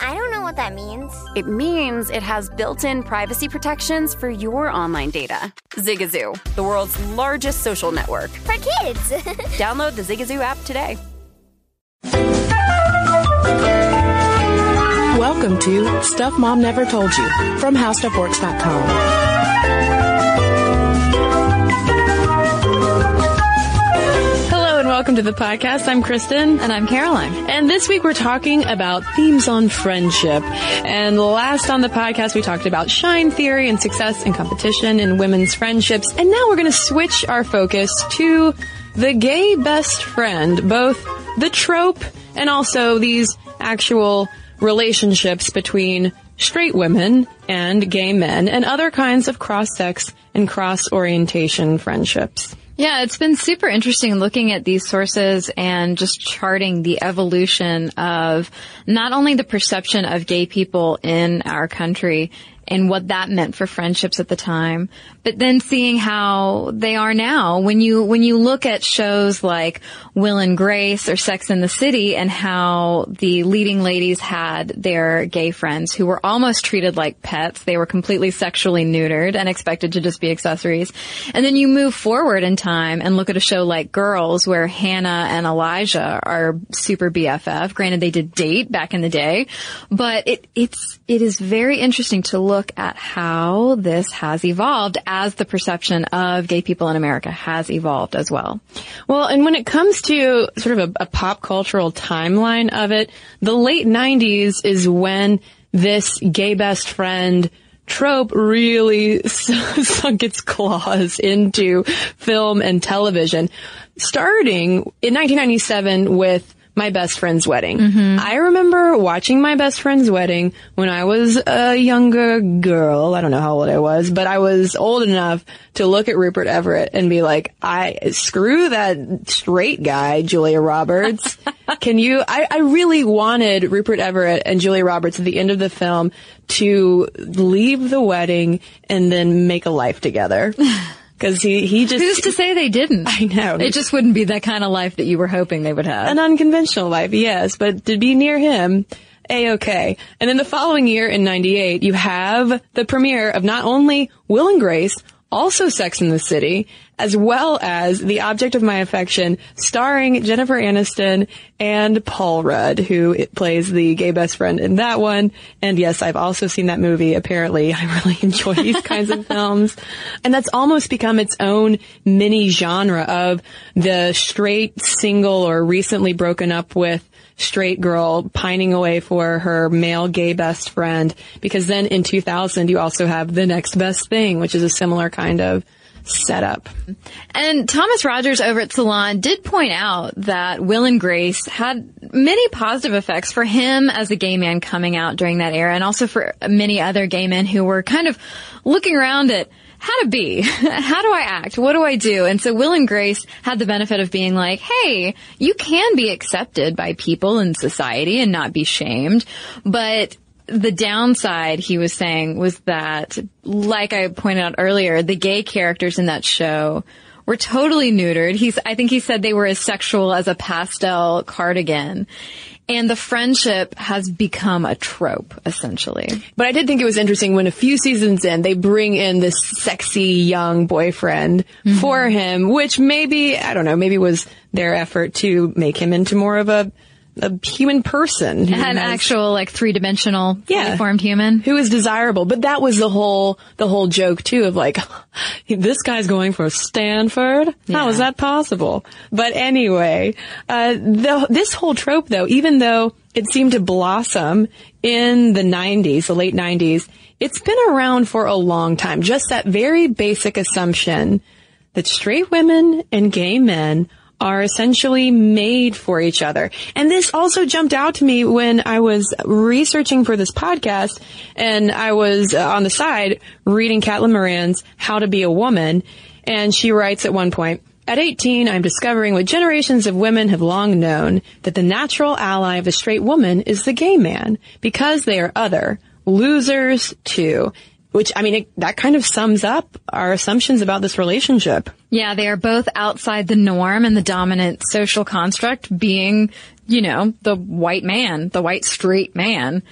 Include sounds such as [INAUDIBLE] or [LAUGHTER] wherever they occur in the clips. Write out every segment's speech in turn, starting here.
I don't know what that means. It means it has built in privacy protections for your online data. Zigazoo, the world's largest social network. For kids. [LAUGHS] Download the Zigazoo app today. Welcome to Stuff Mom Never Told You from HowStuffWorks.com. welcome to the podcast. I'm Kristen. And I'm Caroline. And this week we're talking about themes on friendship. And last on the podcast we talked about shine theory and success and competition in women's friendships. And now we're going to switch our focus to the gay best friend, both the trope and also these actual relationships between straight women and gay men and other kinds of cross-sex and cross-orientation friendships. Yeah, it's been super interesting looking at these sources and just charting the evolution of not only the perception of gay people in our country and what that meant for friendships at the time, but then seeing how they are now. When you, when you look at shows like Will and Grace or Sex in the City and how the leading ladies had their gay friends who were almost treated like pets. They were completely sexually neutered and expected to just be accessories. And then you move forward in time and look at a show like Girls where Hannah and Elijah are super BFF. Granted, they did date back in the day, but it, it's, it is very interesting to look look at how this has evolved as the perception of gay people in America has evolved as well. Well, and when it comes to sort of a, a pop cultural timeline of it, the late 90s is when this gay best friend trope really [LAUGHS] sunk its claws into film and television, starting in 1997 with my best friend's wedding. Mm-hmm. I remember watching my best friend's wedding when I was a younger girl. I don't know how old I was, but I was old enough to look at Rupert Everett and be like, I screw that straight guy, Julia Roberts. [LAUGHS] Can you, I, I really wanted Rupert Everett and Julia Roberts at the end of the film to leave the wedding and then make a life together. [LAUGHS] Cause he, he just. Who's to say they didn't? [LAUGHS] I know. It just wouldn't be that kind of life that you were hoping they would have. An unconventional life, yes, but to be near him, a-okay. And then the following year in 98, you have the premiere of not only Will and Grace, also Sex in the City, as well as The Object of My Affection, starring Jennifer Aniston and Paul Rudd, who plays the gay best friend in that one. And yes, I've also seen that movie. Apparently, [LAUGHS] I really enjoy these kinds of films. And that's almost become its own mini genre of the straight, single, or recently broken up with straight girl pining away for her male gay best friend. Because then in 2000, you also have the next best thing, which is a similar kind of setup. And Thomas Rogers over at Salon did point out that Will and Grace had many positive effects for him as a gay man coming out during that era and also for many other gay men who were kind of looking around at how to be. [LAUGHS] how do I act? What do I do? And so Will and Grace had the benefit of being like, hey, you can be accepted by people in society and not be shamed, but the downside he was saying was that, like I pointed out earlier, the gay characters in that show were totally neutered. He's, I think he said they were as sexual as a pastel cardigan. And the friendship has become a trope, essentially. But I did think it was interesting when a few seasons in, they bring in this sexy young boyfriend Mm-hmm. for him, which maybe, I don't know, maybe was their effort to make him into more of a, a human person. An has- actual, like, three-dimensional, Yeah. formed human. who is desirable. But that was the whole the whole joke too of like [LAUGHS] this guy's going for Stanford. How is that possible? But anyway, uh, the, this whole trope though, even though it seemed to blossom in the 90s, the late 90s, it's been around for a long time. Just that very basic assumption that straight women and gay men are essentially made for each other. And this also jumped out to me when I was researching for this podcast and I was uh, on the side reading Caitlin Moran's How to Be a Woman. And she writes at one point, at 18, I'm discovering what generations of women have long known that the natural ally of a straight woman is the gay man because they are other, losers too. Which, I mean, it, that kind of sums up our assumptions about this relationship. Yeah, they are both outside the norm and the dominant social construct being, you know, the white man, the white straight man.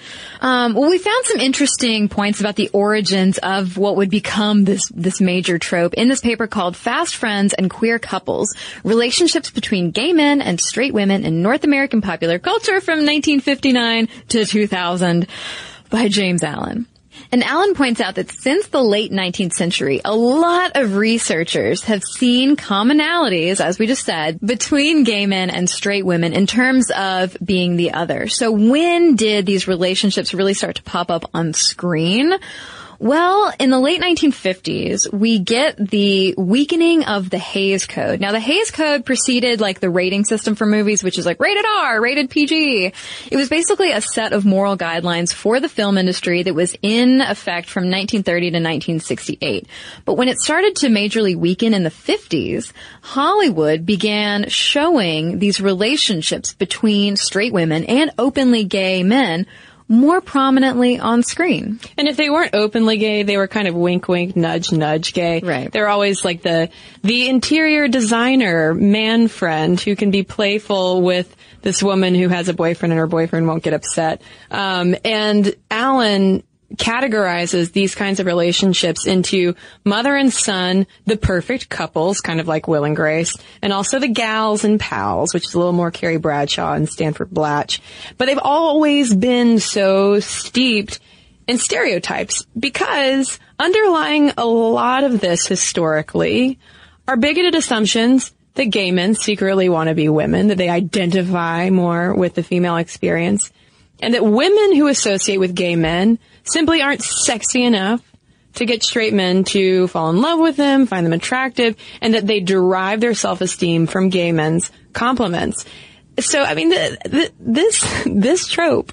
Um, well, we found some interesting points about the origins of what would become this, this major trope in this paper called Fast Friends and Queer Couples, Relationships Between Gay Men and Straight Women in North American Popular Culture from 1959 to 2000 by James Allen. And Allen points out that since the late 19th century, a lot of researchers have seen commonalities, as we just said, between gay men and straight women in terms of being the other. So when did these relationships really start to pop up on screen? Well, in the late 1950s, we get the weakening of the Hays Code. Now, the Hays Code preceded like the rating system for movies, which is like rated R, rated PG. It was basically a set of moral guidelines for the film industry that was in effect from 1930 to 1968. But when it started to majorly weaken in the 50s, Hollywood began showing these relationships between straight women and openly gay men more prominently on screen. And if they weren't openly gay, they were kind of wink, wink, nudge, nudge gay. Right. They're always like the, the interior designer man friend who can be playful with this woman who has a boyfriend and her boyfriend won't get upset. Um, and Allen categorizes these kinds of relationships into mother and son, the perfect couples, kind of like Will and Grace, and also the gals and pals, which is a little more Carrie Bradshaw and Stanford Blatch. But they've always been so steeped in stereotypes because underlying a lot of this historically are bigoted assumptions that gay men secretly want to be women, that they identify more with the female experience, and that women who associate with gay men simply aren't sexy enough to get straight men to fall in love with them, find them attractive, and that they derive their self-esteem from gay men's compliments. So, I mean, the, the, this, [LAUGHS] this trope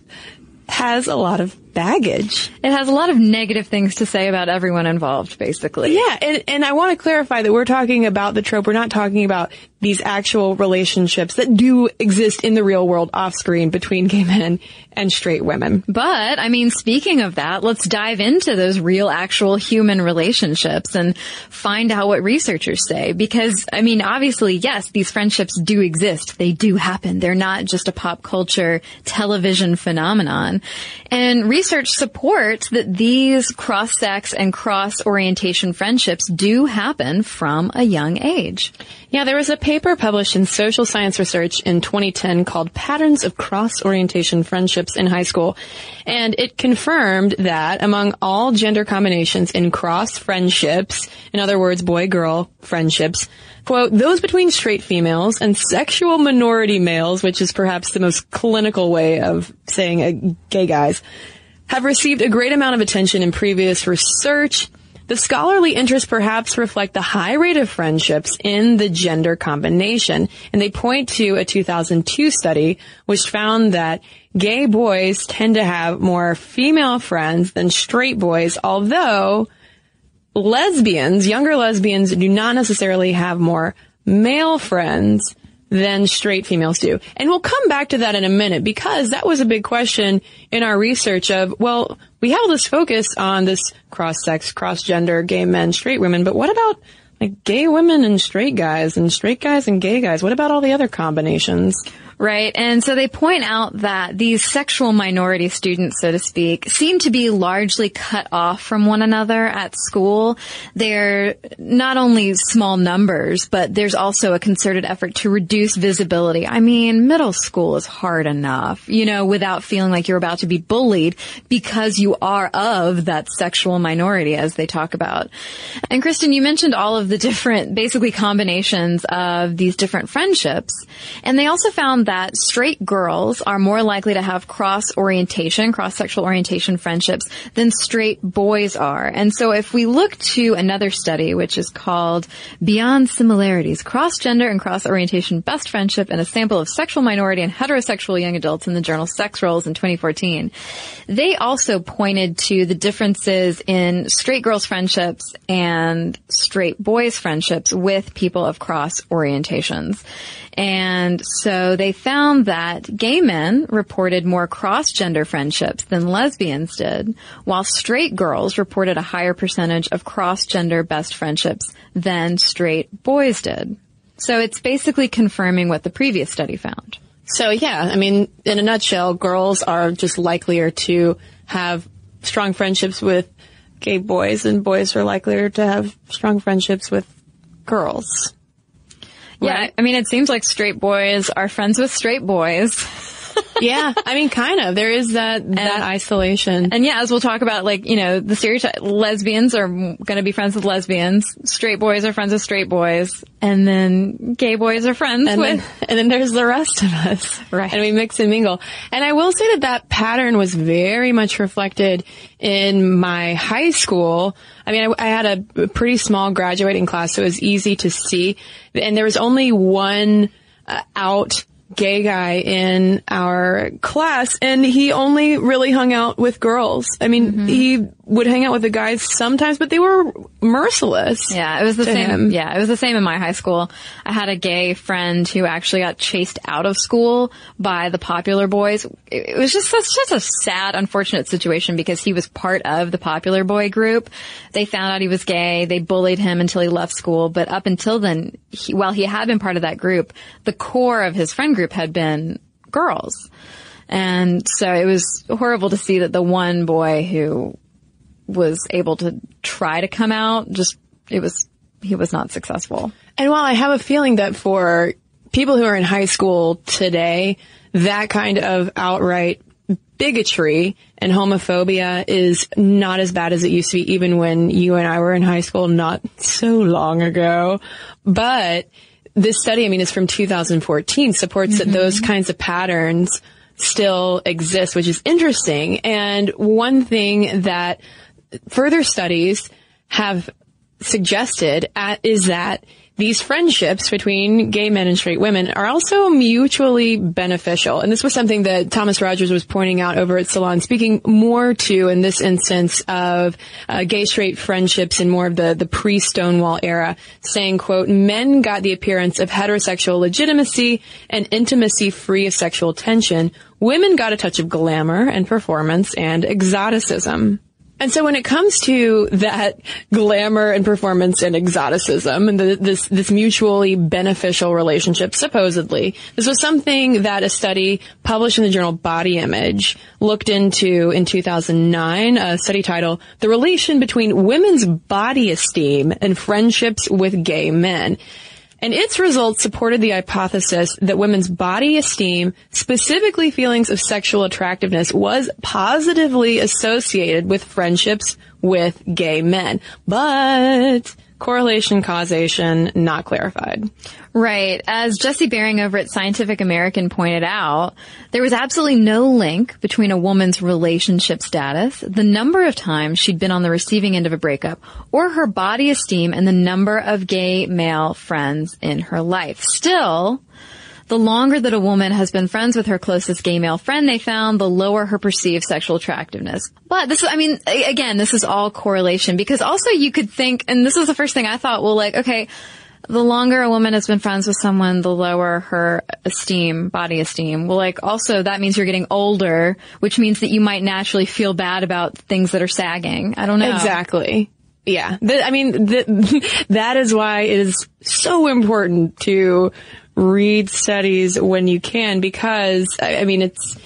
has a lot of baggage. It has a lot of negative things to say about everyone involved, basically. Yeah, and, and I want to clarify that we're talking about the trope. We're not talking about these actual relationships that do exist in the real world off screen between gay men and straight women. But, I mean, speaking of that, let's dive into those real, actual human relationships and find out what researchers say. Because, I mean, obviously, yes, these friendships do exist. They do happen. They're not just a pop culture television phenomenon. And research supports that these cross-sex and cross-orientation friendships do happen from a young age. Yeah, there was a paper published in Social Science Research in 2010 called Patterns of Cross-Orientation Friendships in High School. And it confirmed that among all gender combinations in cross friendships, in other words, boy-girl friendships, quote, those between straight females and sexual minority males, which is perhaps the most clinical way of saying uh, gay guys, have received a great amount of attention in previous research. The scholarly interests perhaps reflect the high rate of friendships in the gender combination, and they point to a 2002 study which found that gay boys tend to have more female friends than straight boys, although lesbians, younger lesbians, do not necessarily have more male friends than straight females do. And we'll come back to that in a minute because that was a big question in our research of, well, we have this focus on this cross-sex, cross-gender, gay men, straight women, but what about like gay women and straight guys and straight guys and gay guys. What about all the other combinations? Right. And so they point out that these sexual minority students, so to speak, seem to be largely cut off from one another at school. They're not only small numbers, but there's also a concerted effort to reduce visibility. I mean, middle school is hard enough, you know, without feeling like you're about to be bullied because you are of that sexual minority as they talk about. And Kristen, you mentioned all of the different, basically combinations of these different friendships. And they also found that straight girls are more likely to have cross orientation, cross sexual orientation friendships than straight boys are. And so if we look to another study, which is called Beyond Similarities, Cross Gender and Cross Orientation Best Friendship and a sample of sexual minority and heterosexual young adults in the journal Sex Roles in 2014, they also pointed to the differences in straight girls friendships and straight boys friendships with people of cross orientations. And so they found that gay men reported more cross-gender friendships than lesbians did, while straight girls reported a higher percentage of cross-gender best friendships than straight boys did. So it's basically confirming what the previous study found. So yeah, I mean, in a nutshell, girls are just likelier to have strong friendships with gay boys and boys are likelier to have strong friendships with girls. Yeah, Right. I mean, it seems like straight boys are friends with straight boys. [LAUGHS] [LAUGHS] yeah, I mean, kind of. There is that that isolation. And yeah, as we'll talk about, like, you know, the stereotype, lesbians are going to be friends with lesbians, straight boys are friends with straight boys, and then gay boys are friends and with, then, [LAUGHS] and then there's the rest of us. Right. And we mix and mingle. And I will say that that pattern was very much reflected in my high school. I mean, I, I had a pretty small graduating class, so it was easy to see. And there was only one uh, out gay guy in our class and he only really hung out with girls. I mean, Mm-hmm. he would hang out with the guys sometimes, but they were merciless. Yeah, it was the same. him. Yeah, it was the same in my high school. I had a gay friend who actually got chased out of school by the popular boys. It it was just such, such a sad, unfortunate situation because he was part of the popular boy group. They found out he was gay. They bullied him until he left school. But up until then, he, while he had been part of that group, the core of his friend group had been girls. And so it was horrible to see that the one boy who was able to try to come out, just, it was, he was not successful. And while I have a feeling that for people who are in high school today, that kind of outright bigotry and homophobia is not as bad as it used to be even when you and I were in high school not so long ago. But this study, I mean, is from 2014, supports that mm-hmm. those kinds of patterns still exist, which is interesting. And one thing that further studies have suggested at, is that these friendships between gay men and straight women are also mutually beneficial. And this was something that Thomas Rogers was pointing out over at Salon, speaking more to, in this instance, of uh, gay straight friendships in more of the, the pre-Stonewall era, saying, quote, men got the appearance of heterosexual legitimacy and intimacy free of sexual tension. Women got a touch of glamour and performance and exoticism. And so when it comes to that glamour and performance and exoticism and the, this, this mutually beneficial relationship, supposedly, this was something that a study published in the journal Body Image looked into in 2009, a study titled The Relation Between Women's Body Esteem and Friendships with Gay Men. And its results supported the hypothesis that women's body esteem, specifically feelings of sexual attractiveness, was positively associated with friendships with gay men. But correlation causation not clarified. Right. As Jesse Bering over at Scientific American pointed out, there was absolutely no link between a woman's relationship status, the number of times she'd been on the receiving end of a breakup, or her body esteem and the number of gay male friends in her life. Still, the longer that a woman has been friends with her closest gay male friend, they found the lower her perceived sexual attractiveness. But this is, I mean, again, this is all correlation because also you could think, and this is the first thing I thought, well, like, okay, the longer a woman has been friends with someone, the lower her esteem, body esteem. Well, like, also that means you're getting older, which means that you might naturally feel bad about things that are sagging. I don't know. Exactly. Yeah. I mean, [LAUGHS] that is why it is so important to read studies when you can because, I, mean, it's,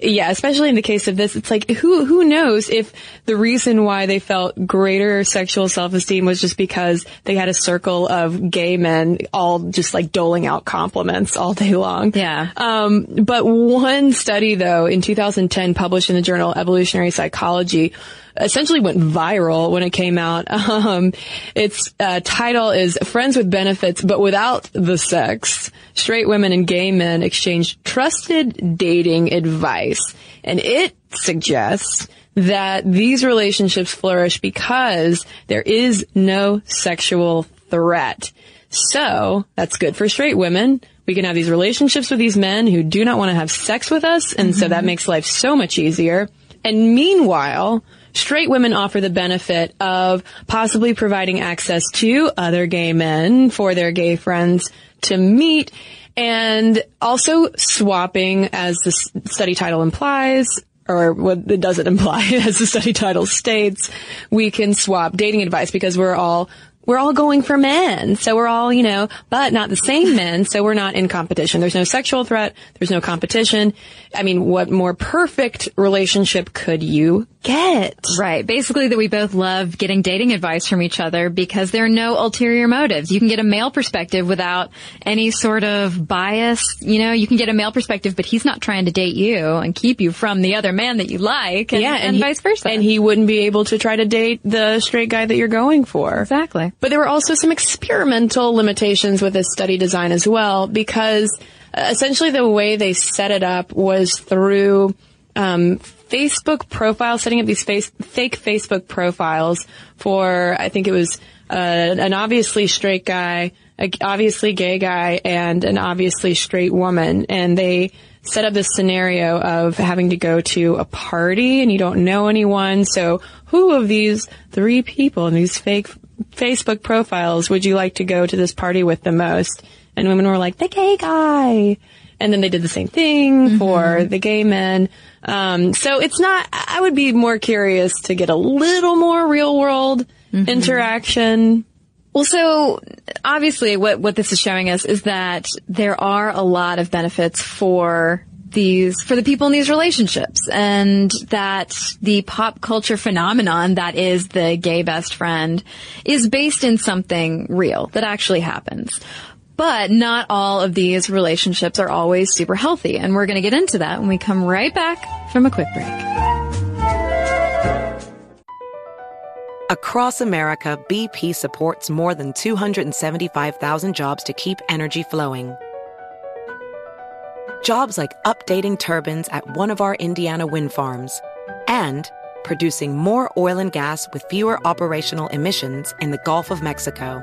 yeah, especially in the case of this, it's like who who knows if the reason why they felt greater sexual self-esteem was just because they had a circle of gay men all just like doling out compliments all day long. Yeah. Um, but one study though in 2010 published in the journal Evolutionary Psychology essentially went viral when it came out. [LAUGHS] Um, its uh, title is "Friends with Benefits but Without the Sex." Straight women and gay men exchange trusted dating advice, and it suggests that these relationships flourish because there is no sexual threat. So that's good for straight women. We can have these relationships with these men who do not want to have sex with us, and so that makes life so much easier. And meanwhile, straight women offer the benefit of possibly providing access to other gay men for their gay friends to meet and also swapping as the study title implies or what it doesn't [LAUGHS] imply as the study title states we can swap dating advice because we're all we're all going for men. So we're all, you know, but not the same [LAUGHS] men. So we're not in competition. There's no sexual threat. There's no competition. I mean, what more perfect relationship could you get? Right. Basically that we both love getting dating advice from each other because there are no ulterior motives. You can get a male perspective without any sort of bias. You know, you can get a male perspective, but he's not trying to date you and keep you from the other man that you like and, yeah, and, he- vice versa. And he wouldn't be able to try to date the straight guy that you're going for. Exactly. But there were also some experimental limitations with this study design as well, because uh, essentially the way they set it up was through um, Facebook profiles, setting up these face, fake Facebook profiles for, I think it was uh, an obviously straight guy, a obviously gay guy, and an obviously straight woman, and they set up this scenario of having to go to a party and you don't know anyone. So who of these three people in these fake Facebook profiles would you like to go to this party with the most? And women were like, the gay guy. And then they did the same thing for the gay men. Um, so it's not, I would be more curious to get a little more real world interaction. Well, so obviously what, what this is showing us is that there are a lot of benefits for these, for the people in these relationships and that the pop culture phenomenon that is the gay best friend is based in something real that actually happens. But not all of these relationships are always super healthy. And we're going to get into that when we come right back from a quick break. Across America, BP supports more than 275,000 jobs to keep energy flowing. Jobs like updating turbines at one of our Indiana wind farms and producing more oil and gas with fewer operational emissions in the Gulf of Mexico.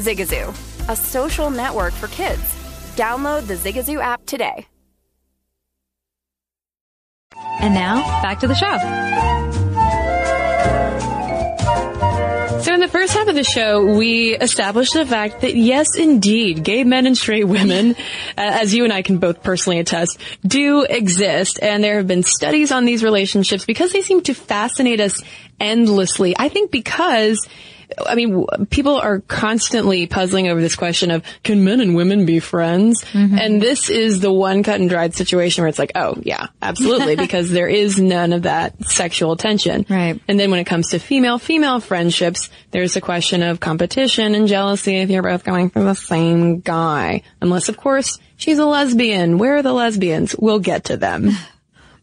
Zigazoo, a social network for kids. Download the Zigazoo app today. And now, back to the show. So in the first half of the show, we established the fact that yes, indeed, gay men and straight women, [LAUGHS] uh, as you and I can both personally attest, do exist. And there have been studies on these relationships because they seem to fascinate us endlessly. I think because I mean, people are constantly puzzling over this question of can men and women be friends? Mm-hmm. And this is the one cut and dried situation where it's like, oh yeah, absolutely, [LAUGHS] because there is none of that sexual tension. Right. And then when it comes to female female friendships, there's a question of competition and jealousy if you're both going for the same guy. Unless of course she's a lesbian. Where are the lesbians? We'll get to them. [LAUGHS]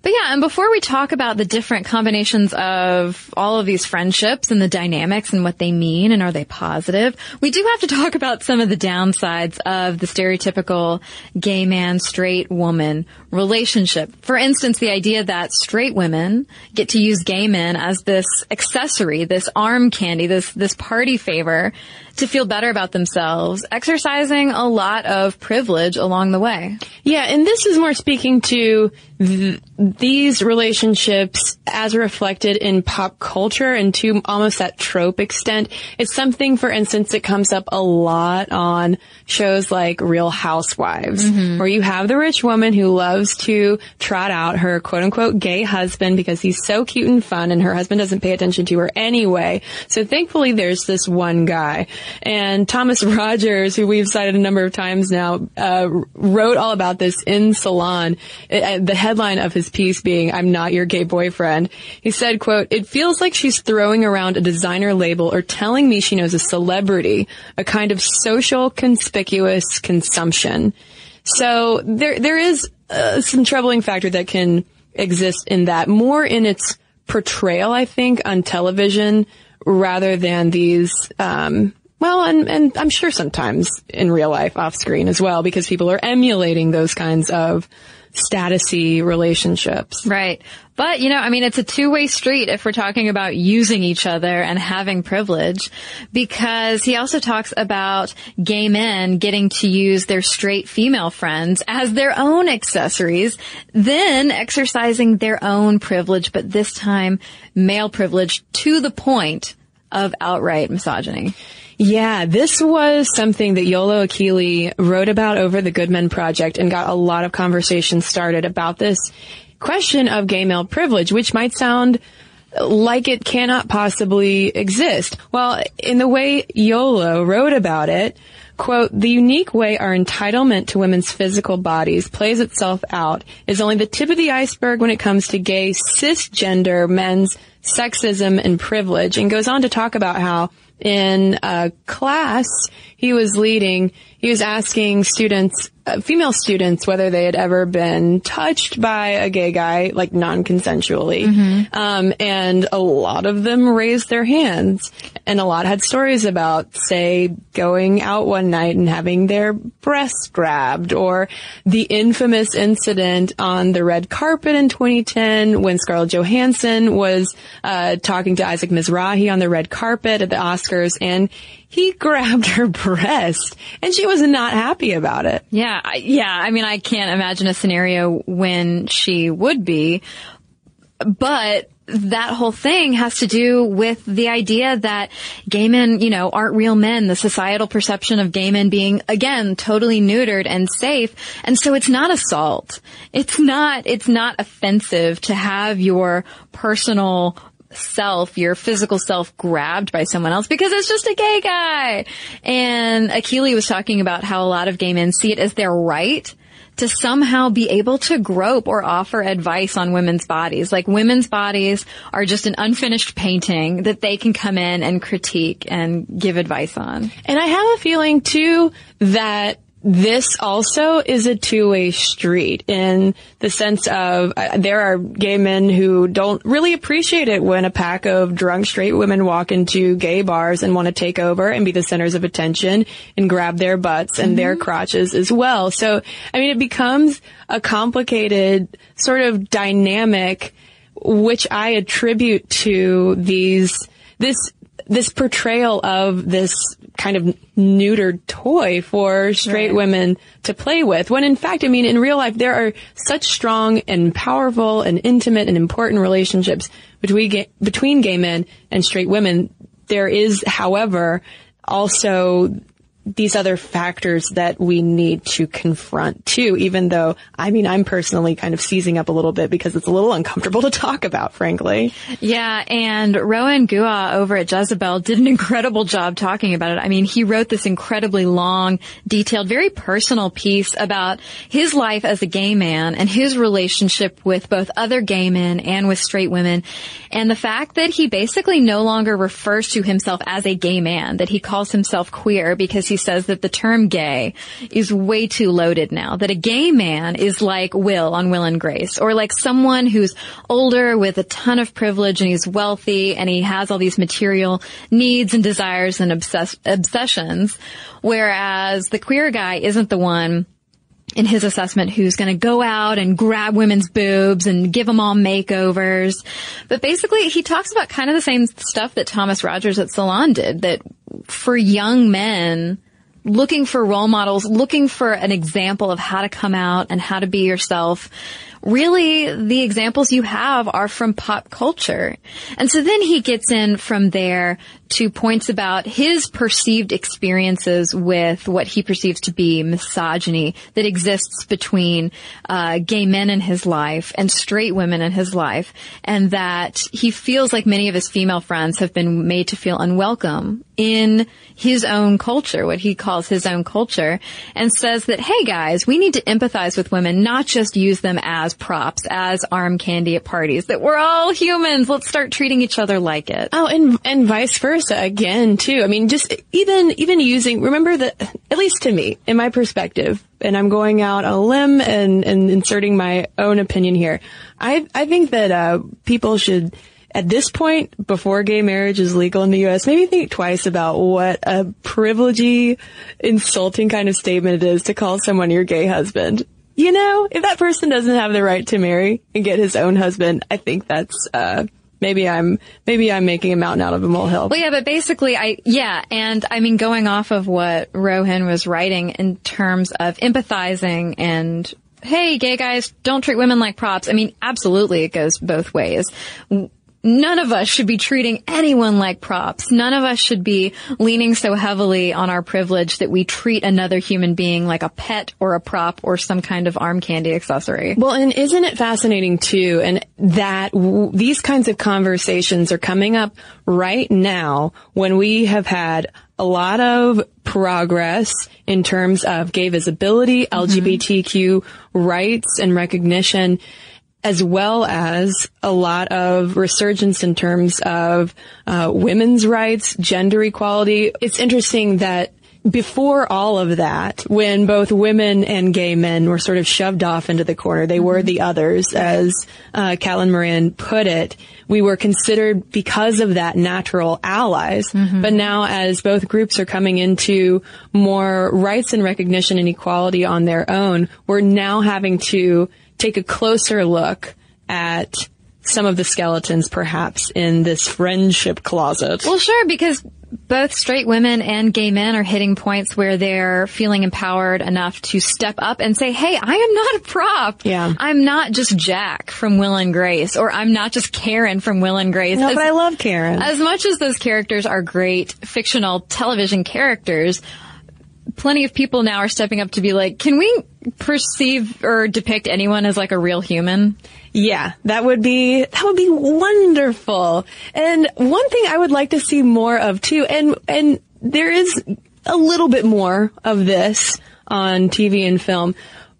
But yeah, and before we talk about the different combinations of all of these friendships and the dynamics and what they mean and are they positive, we do have to [LAUGHS] talk about some of the downsides of the stereotypical gay man, straight woman relationship. For instance, the idea that straight women get to use gay men as this accessory, this arm candy, this, this party favor to feel better about themselves, exercising a lot of privilege along the way. Yeah, and this is more speaking to th- these relationships as reflected in pop culture and to almost that trope extent. It's something, for instance, that comes up a lot on shows like Real Housewives, mm-hmm. where you have the rich woman who loves to trot out her quote unquote gay husband because he's so cute and fun and her husband doesn't pay attention to her anyway. So thankfully there's this one guy. And Thomas [LAUGHS] Rogers, who we've cited a number of times now, uh, wrote all about this in Salon. It, uh, the headline of his piece being, I'm not your gay boyfriend. He said, quote, it feels like she's throwing around a designer label or telling me she knows a celebrity, a kind of social conspicuous consumption. So there, there is uh, some troubling factor that can exist in that more in its portrayal, I think, on television rather than these, um, well, and, and I'm sure sometimes in real life off screen as well, because people are emulating those kinds of statusy relationships. Right. But, you know, I mean, it's a two-way street if we're talking about using each other and having privilege because he also talks about gay men getting to use their straight female friends as their own accessories, then exercising their own privilege, but this time male privilege to the point of outright misogyny. Yeah, this was something that Yolo Akili wrote about over the Good Men Project and got a lot of conversation started about this question of gay male privilege, which might sound like it cannot possibly exist. Well, in the way Yolo wrote about it, quote, the unique way our entitlement to women's physical bodies plays itself out is only the tip of the iceberg when it comes to gay cisgender men's sexism and privilege and goes on to talk about how in a class he was leading, he was asking students, uh, female students, whether they had ever been touched by a gay guy, like non-consensually. Mm-hmm. Um, and a lot of them raised their hands. And a lot had stories about, say, going out one night and having their breasts grabbed, or the infamous incident on the red carpet in 2010 when Scarlett Johansson was uh, talking to Isaac Mizrahi on the red carpet at the Oscars, and he grabbed her breast and she was not happy about it. Yeah. Yeah. I mean, I can't imagine a scenario when she would be, but that whole thing has to do with the idea that gay men, you know, aren't real men, the societal perception of gay men being, again, totally neutered and safe. And so it's not assault. It's not, it's not offensive to have your personal self, your physical self grabbed by someone else because it's just a gay guy. And Akili was talking about how a lot of gay men see it as their right to somehow be able to grope or offer advice on women's bodies. Like women's bodies are just an unfinished painting that they can come in and critique and give advice on. And I have a feeling too that this also is a two-way street in the sense of uh, there are gay men who don't really appreciate it when a pack of drunk straight women walk into gay bars and want to take over and be the centers of attention and grab their butts and mm-hmm. their crotches as well. So, I mean, it becomes a complicated sort of dynamic which I attribute to these this this portrayal of this kind of neutered toy for straight Right. women to play with. When in fact, I mean, in real life, there are such strong and powerful and intimate and important relationships between gay, between gay men and straight women. There is, however, also these other factors that we need to confront too, even though, I mean, I'm personally kind of seizing up a little bit because it's a little uncomfortable [LAUGHS] to talk about, frankly. Yeah, and Rohin Guha over at Jezebel did an incredible job talking about it. I mean, he wrote this incredibly long, detailed, very personal piece about his life as a gay man and his relationship with both other gay men and with straight women. And the fact that he basically no longer refers to himself as a gay man, that he calls himself queer because says that the term gay is way too loaded now, that a gay man is like Will on Will and Grace, or like someone who's older with a ton of privilege and he's wealthy and he has all these material needs and desires and obsess- obsessions, whereas the queer guy isn't the one in his assessment who's going to go out and grab women's boobs and give them all makeovers. But basically, he talks about kind of the same stuff that Thomas Rogers at Salon did, that for young men, looking for role models, looking for an example of how to come out and how to be yourself, really the examples you have are from pop culture. And so then he gets in from there to points about his perceived experiences with what he perceives to be misogyny that exists between uh, gay men in his life and straight women in his life, and that he feels like many of his female friends have been made to feel unwelcome in his own culture, what he calls his own culture, and says that, hey guys, we need to empathize with women, not just use them as props, as arm candy at parties, that we're all humans. Let's start treating each other like it. Oh, and and vice versa again too. I mean, just even even using. Remember that at least to me, in my perspective, and I'm going out on a limb and and inserting my own opinion here. I I think that uh, people should. At this point, before gay marriage is legal in the U.S., maybe think twice about what a privilegey, insulting kind of statement it is to call someone your gay husband. You know, if that person doesn't have the right to marry and get his own husband, I think that's, uh, maybe I'm, maybe I'm making a mountain out of a molehill. Well, yeah, but basically, I, yeah, and I mean, going off of what Rohin was writing in terms of empathizing and, hey, gay guys, don't treat women like props. I mean, absolutely, it goes both ways. None of us should be treating anyone like props. None of us should be leaning so heavily on our privilege that we treat another human being like a pet or a prop or some kind of arm candy accessory. Well, and isn't it fascinating too, and that w- these kinds of conversations are coming up right now when we have had a lot of progress in terms of gay visibility, mm-hmm. LGBTQ rights and recognition, as well as a lot of resurgence in terms of uh, women's rights, gender equality. It's interesting that before all of that, when both women and gay men were sort of shoved off into the corner, they were the others, as uh, Callan Moran put it. We were considered because of that natural allies. But now as both groups are coming into more rights and recognition and equality on their own, we're now having to take a closer look at some of the skeletons perhaps in this friendship closet. Well, sure, because both straight women and gay men are hitting points where they're feeling empowered enough to step up and say, hey, I am not a prop. Yeah. I'm not just Jack from Will and Grace, or I'm not just Karen from Will and Grace. No, As- but I love Karen. As much as those characters are great fictional television characters, plenty of people now are stepping up to be like, can we perceive or depict anyone as like a real human? Yeah, that would be that would be wonderful. And one thing I would like to see more of too, and and there is a little bit more of this on TV and film,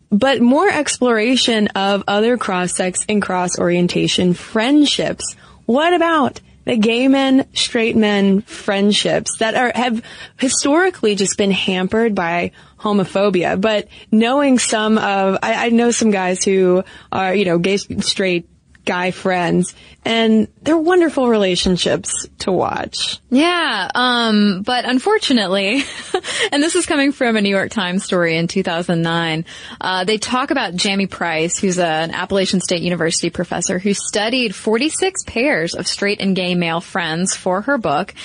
but more exploration of other cross sex and cross orientation friendships. What about the gay men, straight men friendships that are have historically just been hampered by homophobia. But knowing some of, I, I know some guys who are, you know, gay, straight guy friends, and they're wonderful relationships to watch. Yeah, um, but unfortunately, [LAUGHS] and this is coming from a New York Times story in 2009, uh, they talk about Jamie Price, who's a, an Appalachian State University professor who studied 46 pairs of straight and gay male friends for her book.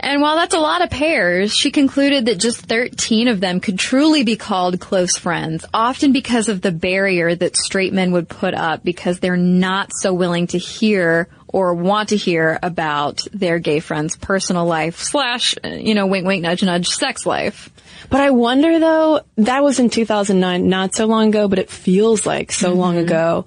And while that's a lot of pairs, she concluded that just 13 of them could truly be called close friends, often because of the barrier that straight men would put up because they're not so willing to hear or want to hear about their gay friend's personal life slash, you know, wink wink nudge nudge sex life. But I wonder though, that was in 2009, not so long ago, but it feels like so long Mm-hmm. ago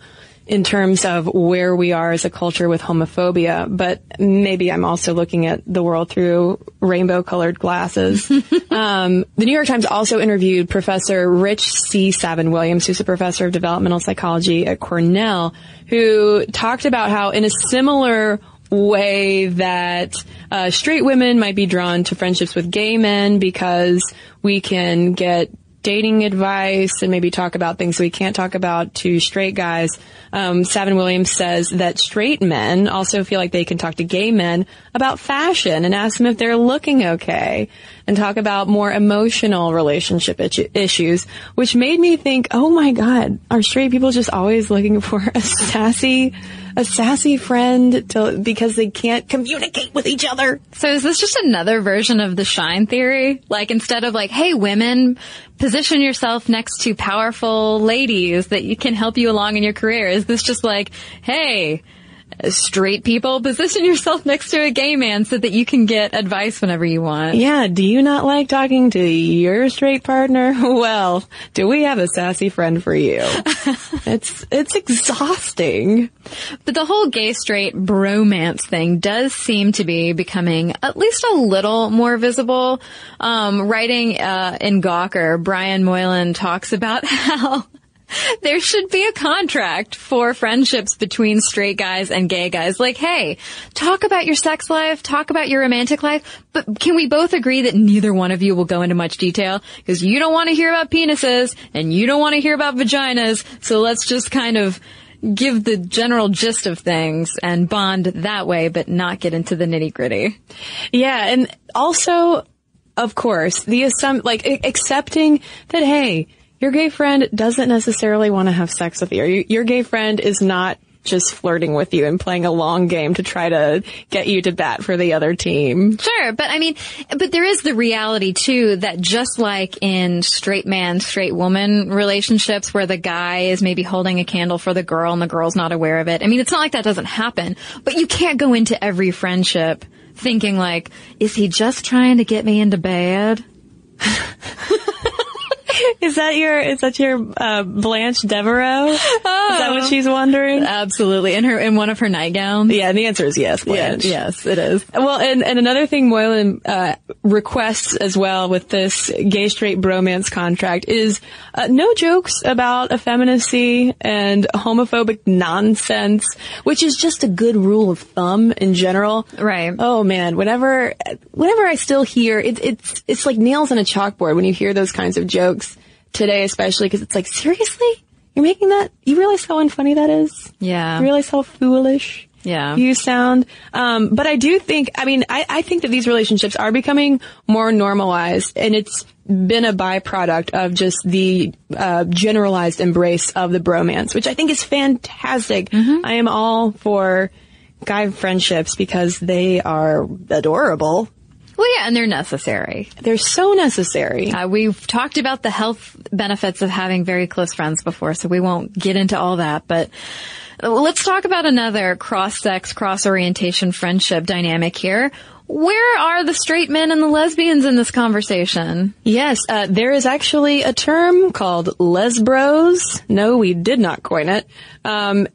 in terms of where we are as a culture with homophobia. But maybe I'm also looking at the world through rainbow colored glasses. [LAUGHS] um, the New York Times also interviewed Professor Ritch C. Savin Williams, who's a professor of developmental psychology at Cornell, who talked about how in a similar way that uh, straight women might be drawn to friendships with gay men because we can get dating advice and maybe talk about things we can't talk about to straight guys. Um, Savin Williams says that straight men also feel like they can talk to gay men about fashion and ask them if they're looking okay and talk about more emotional relationship issues, which made me think, oh my God, are straight people just always looking for a sassy, a sassy friend to, because they can't communicate with each other? So is this just another version of the shine theory? Like instead of like, hey women, position yourself next to powerful ladies that you can help you along in your career. Is this just like, hey, straight people, position yourself next to a gay man so that you can get advice whenever you want? Yeah, do you not like talking to your straight partner? [LAUGHS] Well, do we have a sassy friend for you? [LAUGHS] it's it's exhausting. But the whole gay straight bromance thing does seem to be becoming at least a little more visible. Um, writing uh, in Gawker, Brian Moylan talks about [LAUGHS] how [LAUGHS] there should be a contract for friendships between straight guys and gay guys. Like, hey, talk about your sex life, talk about your romantic life, but can we both agree that neither one of you will go into much detail? Because you don't want to hear about penises and you don't want to hear about vaginas, so let's just kind of give the general gist of things and bond that way, but not get into the nitty gritty. Yeah, and also, of course, the assum- like accepting that hey, your gay friend doesn't necessarily want to have sex with you. Your gay friend is not just flirting with you and playing a long game to try to get you to bat for the other team. Sure, but I mean, but there is the reality too that just like in straight man, straight woman relationships where the guy is maybe holding a candle for the girl and the girl's not aware of it. I mean, it's not like that doesn't happen, but you can't go into every friendship thinking like, is he just trying to get me into bed? [LAUGHS] [LAUGHS] Is that your is that your uh, Blanche Devereaux? Is that what she's wondering? Absolutely. In her, in one of her nightgowns. Yeah, and the answer is yes, Blanche. yes, it is. Well, and, and another thing Moylan uh, requests as well with this gay straight bromance contract is uh, no jokes about effeminacy and homophobic nonsense, which is just a good rule of thumb in general. Right. Oh man, whenever whenever I still hear it, it's it's like nails on a chalkboard when you hear those kinds of jokes today, especially because it's like seriously. You're making that? You realize how unfunny that is? Yeah. You realize how foolish? Yeah. you sound. Um, but I do think, I mean, I, I think that these relationships are becoming more normalized and it's been a byproduct of just the uh, generalized embrace of the bromance, which I think is fantastic. I am all for guy friendships because they are adorable. Well, yeah, and they're necessary. They're so necessary. Uh, we've talked about the health benefits of having very close friends before, so we won't get into all that, but let's talk about another cross-sex, cross-orientation friendship dynamic here. Where are the straight men and the lesbians in this conversation? Yes, uh, there is actually a term called lesbros. No, we did not coin it. Um,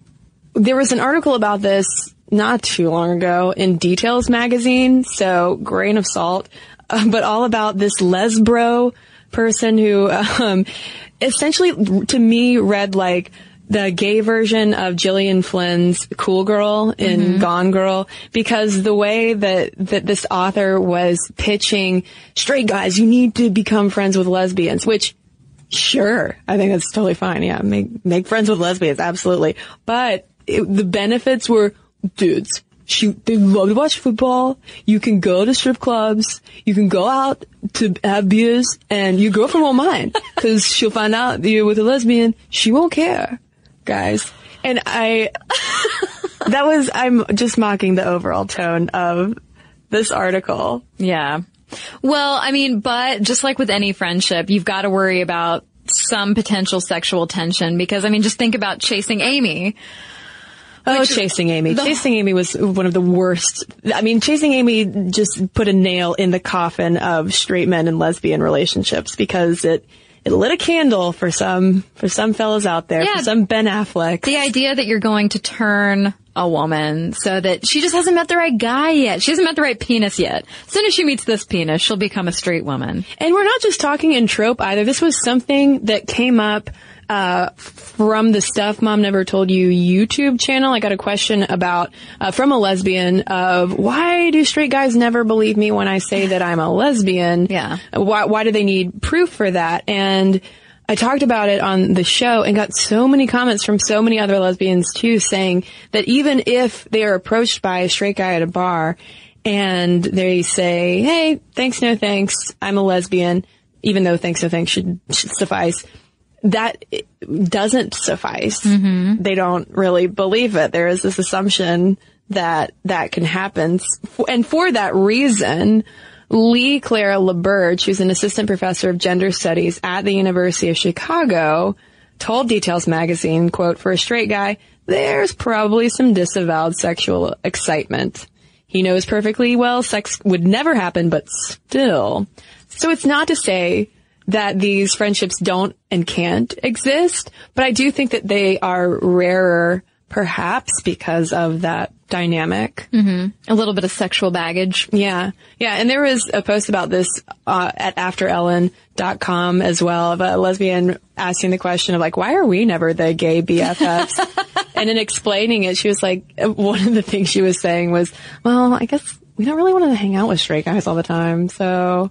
there was an article about this not too long ago in Details magazine, so grain of salt, uh, [LAUGHS] but all about this lesbro person who [LAUGHS] um, essentially, to me, read like the gay version of Gillian Flynn's Cool Girl in Gone Girl because the way that, that this author was pitching straight guys, you need to become friends with lesbians, which sure, I think that's totally fine. Yeah, make, make friends with lesbians, absolutely. But it, the benefits were dudes. Shoot, they love to watch football. You can go to strip clubs. You can go out to have beers, and your girlfriend won't mind because [LAUGHS] she'll find out that you're with a lesbian. She won't care, guys. And I, [LAUGHS] that was I'm just mocking the overall tone of this article. Yeah. Well, I mean, but just like with any friendship, you've got to worry about some potential sexual tension because, I mean, just think about chasing Amy. Oh, Chasing Amy. Chasing Amy was one of the worst. I mean, Chasing Amy just put a nail in the coffin of straight men and lesbian relationships because it, it lit a candle for some, for some fellas out there, Yeah. for some Ben Affleck. The idea that you're going to turn a woman so that she just hasn't met the right guy yet. She hasn't met the right penis yet. As soon as she meets this penis, she'll become a straight woman. And we're not just talking in trope either. This was something that came up uh, from the Stuff Mom Never Told You YouTube channel. I got a question about uh, from a lesbian of why do straight guys never believe me when I say that I'm a lesbian? [LAUGHS] Yeah. Why, why do they need proof for that? And I talked about it on the show and got so many comments from so many other lesbians too saying that even if they are approached by a straight guy at a bar and they say, hey, thanks, no thanks, I'm a lesbian, even though thanks, no thanks should, should suffice, that doesn't suffice. Mm-hmm. They don't really believe it. There is this assumption that that can happen. And for that reason, Lee Clara LeBurge, who's an assistant professor of gender studies at the University of Chicago, told Details magazine, quote, for a straight guy, there's probably some disavowed sexual excitement. He knows perfectly well sex would never happen, but still. So it's not to say that these friendships don't and can't exist, but I do think that they are rarer, perhaps because of that dynamic. Mm-hmm. A little bit of sexual baggage. Yeah. Yeah. And there was a post about this, uh, at afterellen.com as well of a lesbian asking the question of like, why are we never the gay BFFs? [LAUGHS] and in explaining it, she was like, one of the things she was saying was, well, I guess we don't really want to hang out with straight guys all the time. So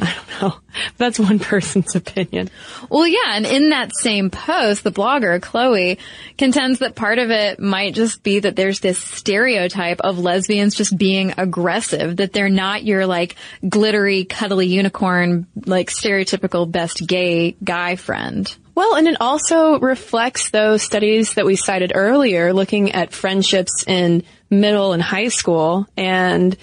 [LAUGHS] I don't know. That's one person's opinion. Well, yeah, and in that same post, the blogger, Chloe, contends that part of it might just be that there's this stereotype of lesbians just being aggressive, that they're not your like glittery, cuddly unicorn, like stereotypical best gay guy friend. Well, and it also reflects those studies that we cited earlier, looking at friendships in middle and high school and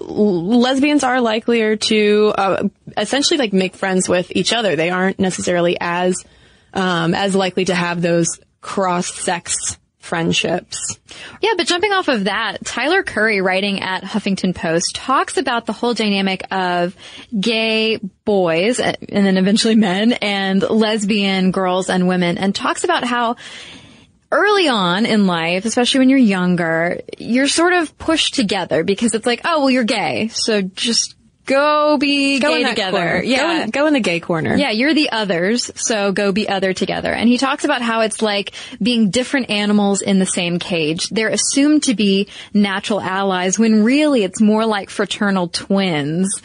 lesbians are likelier to uh, essentially like make friends with each other. They aren't necessarily as um, as likely to have those cross sex friendships. Yeah, but jumping off of that, Tyler Curry writing at Huffington Post talks about the whole dynamic of gay boys and then eventually men and lesbian girls and women and talks about how early on in life, especially when you're younger, you're sort of pushed together because it's like, oh, well, you're gay. So just go be Go gay together. corner. Yeah. Go in, go in the gay corner. Yeah, you're the others, so go be other together. And he talks about how it's like being different animals in the same cage. They're assumed to be natural allies when really it's more like fraternal twins.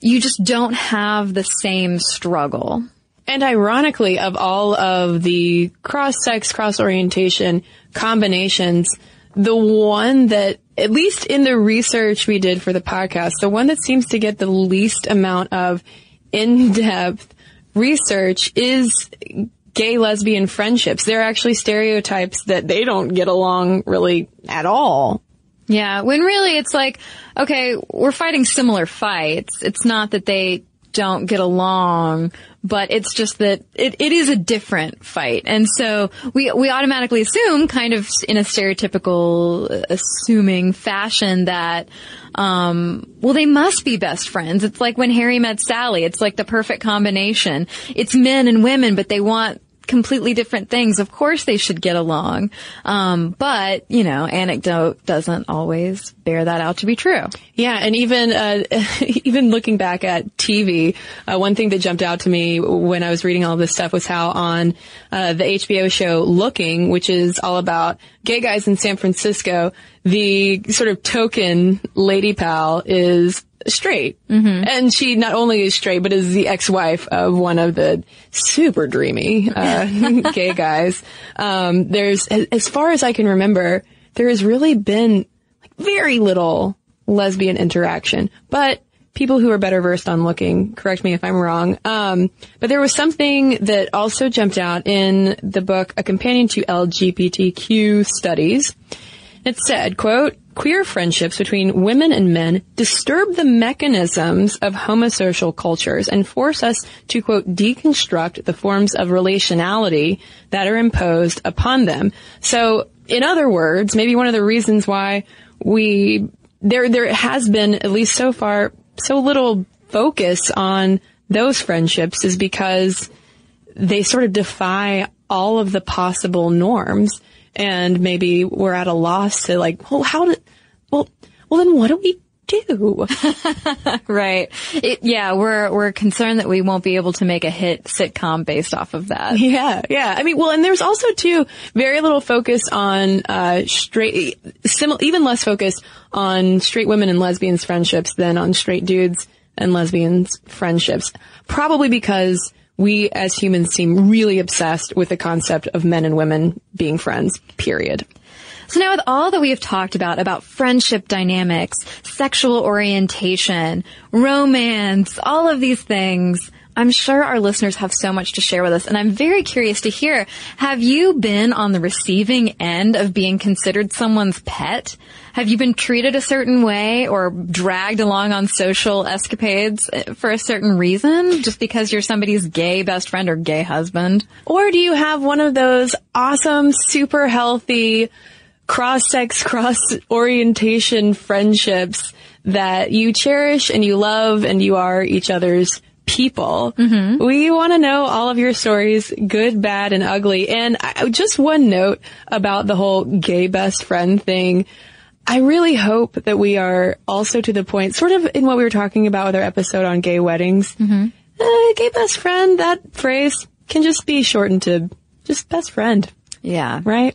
You just don't have the same struggle. And ironically, of all of the cross-sex, cross-orientation combinations, the one that, at least in the research we did for the podcast, the one that seems to get the least amount of in-depth research is gay lesbian friendships. They're actually stereotypes that they don't get along really at all. Yeah, when really it's like, okay, we're fighting similar fights. It's not that they don't get along, but it's just that it, it is a different fight. And so we, we automatically assume kind of in a stereotypical uh, assuming fashion that, um, well, they must be best friends. It's like when Harry met Sally. It's like the perfect combination. It's men and women, but they want completely different things. Of course they should get along. Um, but, you know, anecdote doesn't always bear that out to be true. Yeah, and even uh, [LAUGHS] even looking back at TV, uh, one thing that jumped out to me when I was reading all this stuff was how on uh, the HBO show Looking, which is all about gay guys in San Francisco, the sort of token lady pal is straight, and she not only is straight but is the ex-wife of one of the super dreamy uh, [LAUGHS] gay guys. Um, there's, as far as I can remember, there has really been very little lesbian interaction, but people who are better versed on looking, correct me if I'm wrong. Um, but there was something that also jumped out in the book, A Companion to LGBTQ Studies. It said, quote, queer friendships between women and men disturb the mechanisms of homosocial cultures and force us to, quote, deconstruct the forms of relationality that are imposed upon them. So, in other words, maybe one of the reasons why we, there, there has been, at least so far, so little focus on those friendships is because they sort of defy all of the possible norms. And maybe we're at a loss to like, well, how did, well, well then what do we do? [LAUGHS] right. It, yeah, we're we're concerned that we won't be able to make a hit sitcom based off of that. Yeah, yeah. I mean, well, and there's also too very little focus on uh, straight, even less focus on straight women and lesbians friendships than on straight dudes and lesbians friendships. Probably because we as humans seem really obsessed with the concept of men and women being friends, period. So now with all that we have talked about, about friendship dynamics, sexual orientation, romance, all of these things, I'm sure our listeners have so much to share with us, and I'm very curious to hear, have you been on the receiving end of being considered someone's pet? Have you been treated a certain way or dragged along on social escapades eh, for a certain reason just because you're somebody's gay best friend or gay husband? Or do you have one of those awesome, super healthy, cross-sex, cross-orientation friendships that you cherish and you love and you are each other's people. Mm-hmm. We want to know all of your stories, good, bad, and ugly. And I, just one note about the whole gay best friend thing. I really hope that we are also to the point, sort of in what we were talking about with our episode on gay weddings. Mm-hmm. Uh, gay best friend, that phrase can just be shortened to just best friend. Yeah. Right?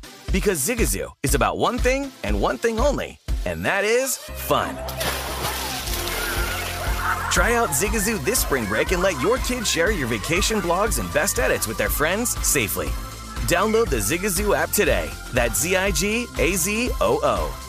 Because Zigazoo is about one thing and one thing only, and that is fun. Try out Zigazoo this spring break and let your kids share your vacation blogs and best edits with their friends safely. Download the Zigazoo app today. That's Z I G A Z O O.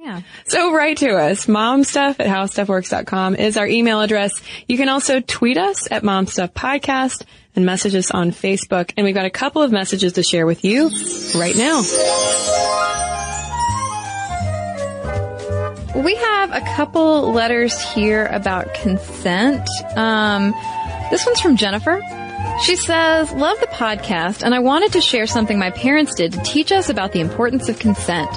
Yeah. So write to us. Momstuff at howstuffworks.com is our email address. You can also tweet us at momstuffpodcast and message us on Facebook. And we've got a couple of messages to share with you right now. We have a couple letters here about consent. Um, this one's from Jennifer. She says, love the podcast and I wanted to share something my parents did to teach us about the importance of consent.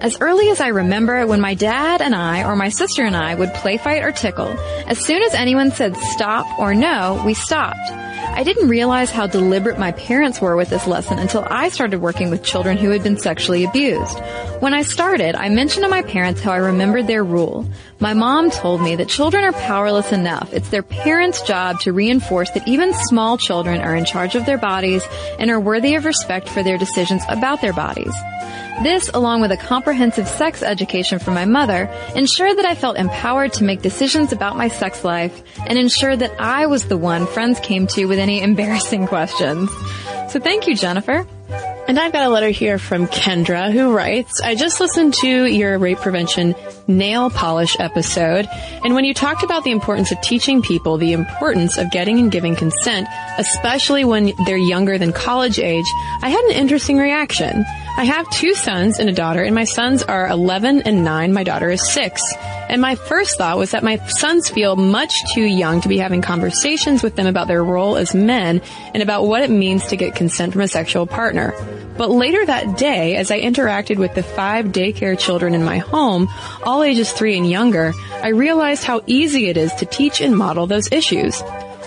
As early as I remember, when my dad and I or my sister and I would play fight or tickle, as soon as anyone said stop or no, we stopped. I didn't realize how deliberate my parents were with this lesson until I started working with children who had been sexually abused. When I started, I mentioned to my parents how I remembered their rule. My mom told me that children are powerless enough. It's their parents' job to reinforce that even small children are in charge of their bodies and are worthy of respect for their decisions about their bodies. This, along with a comprehensive sex education from my mother, ensured that I felt empowered to make decisions about my sex life and ensured that I was the one friends came to with any embarrassing questions. So thank you, Jennifer. And I've got a letter here from Kendra who writes, I just listened to your rape prevention nail polish episode. And when you talked about the importance of teaching people the importance of getting and giving consent, especially when they're younger than college age, I had an interesting reaction. I have two sons and a daughter, and my sons are 11 and 9. My daughter is 6. And my first thought was that my sons feel much too young to be having conversations with them about their role as men and about what it means to get consent from a sexual partner. But later that day, as I interacted with the five daycare children in my home, all ages three and younger, I realized how easy it is to teach and model those issues.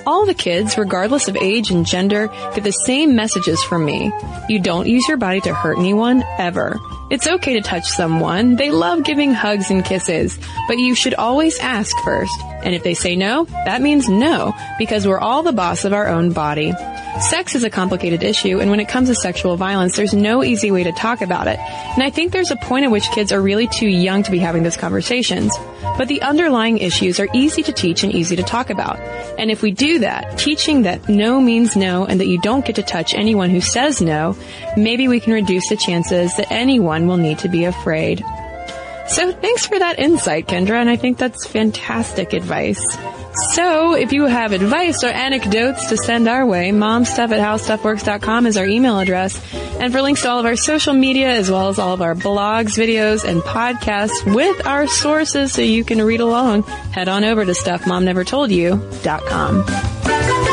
All the kids, regardless of age and gender, get the same messages from me. You don't use your body to hurt anyone, ever. It's okay to touch someone. They love giving hugs and kisses. But you should always ask first. And if they say no, that means no, because we're all the boss of our own body. Sex is a complicated issue, and when it comes to sexual violence, there's no easy way to talk about it. And I think there's a point at which kids are really too young to be having those conversations. But the underlying issues are easy to teach and easy to talk about. And if we do that, teaching that no means no and that you don't get to touch anyone who says no, maybe we can reduce the chances that anyone will need to be afraid. So thanks for that insight, Kendra, and I think that's fantastic advice. So, if you have advice or anecdotes to send our way, momstuff at howstuffworks.com is our email address. And for links to all of our social media, as well as all of our blogs, videos, and podcasts with our sources so you can read along, head on over to stuffmomnevertoldyou.com.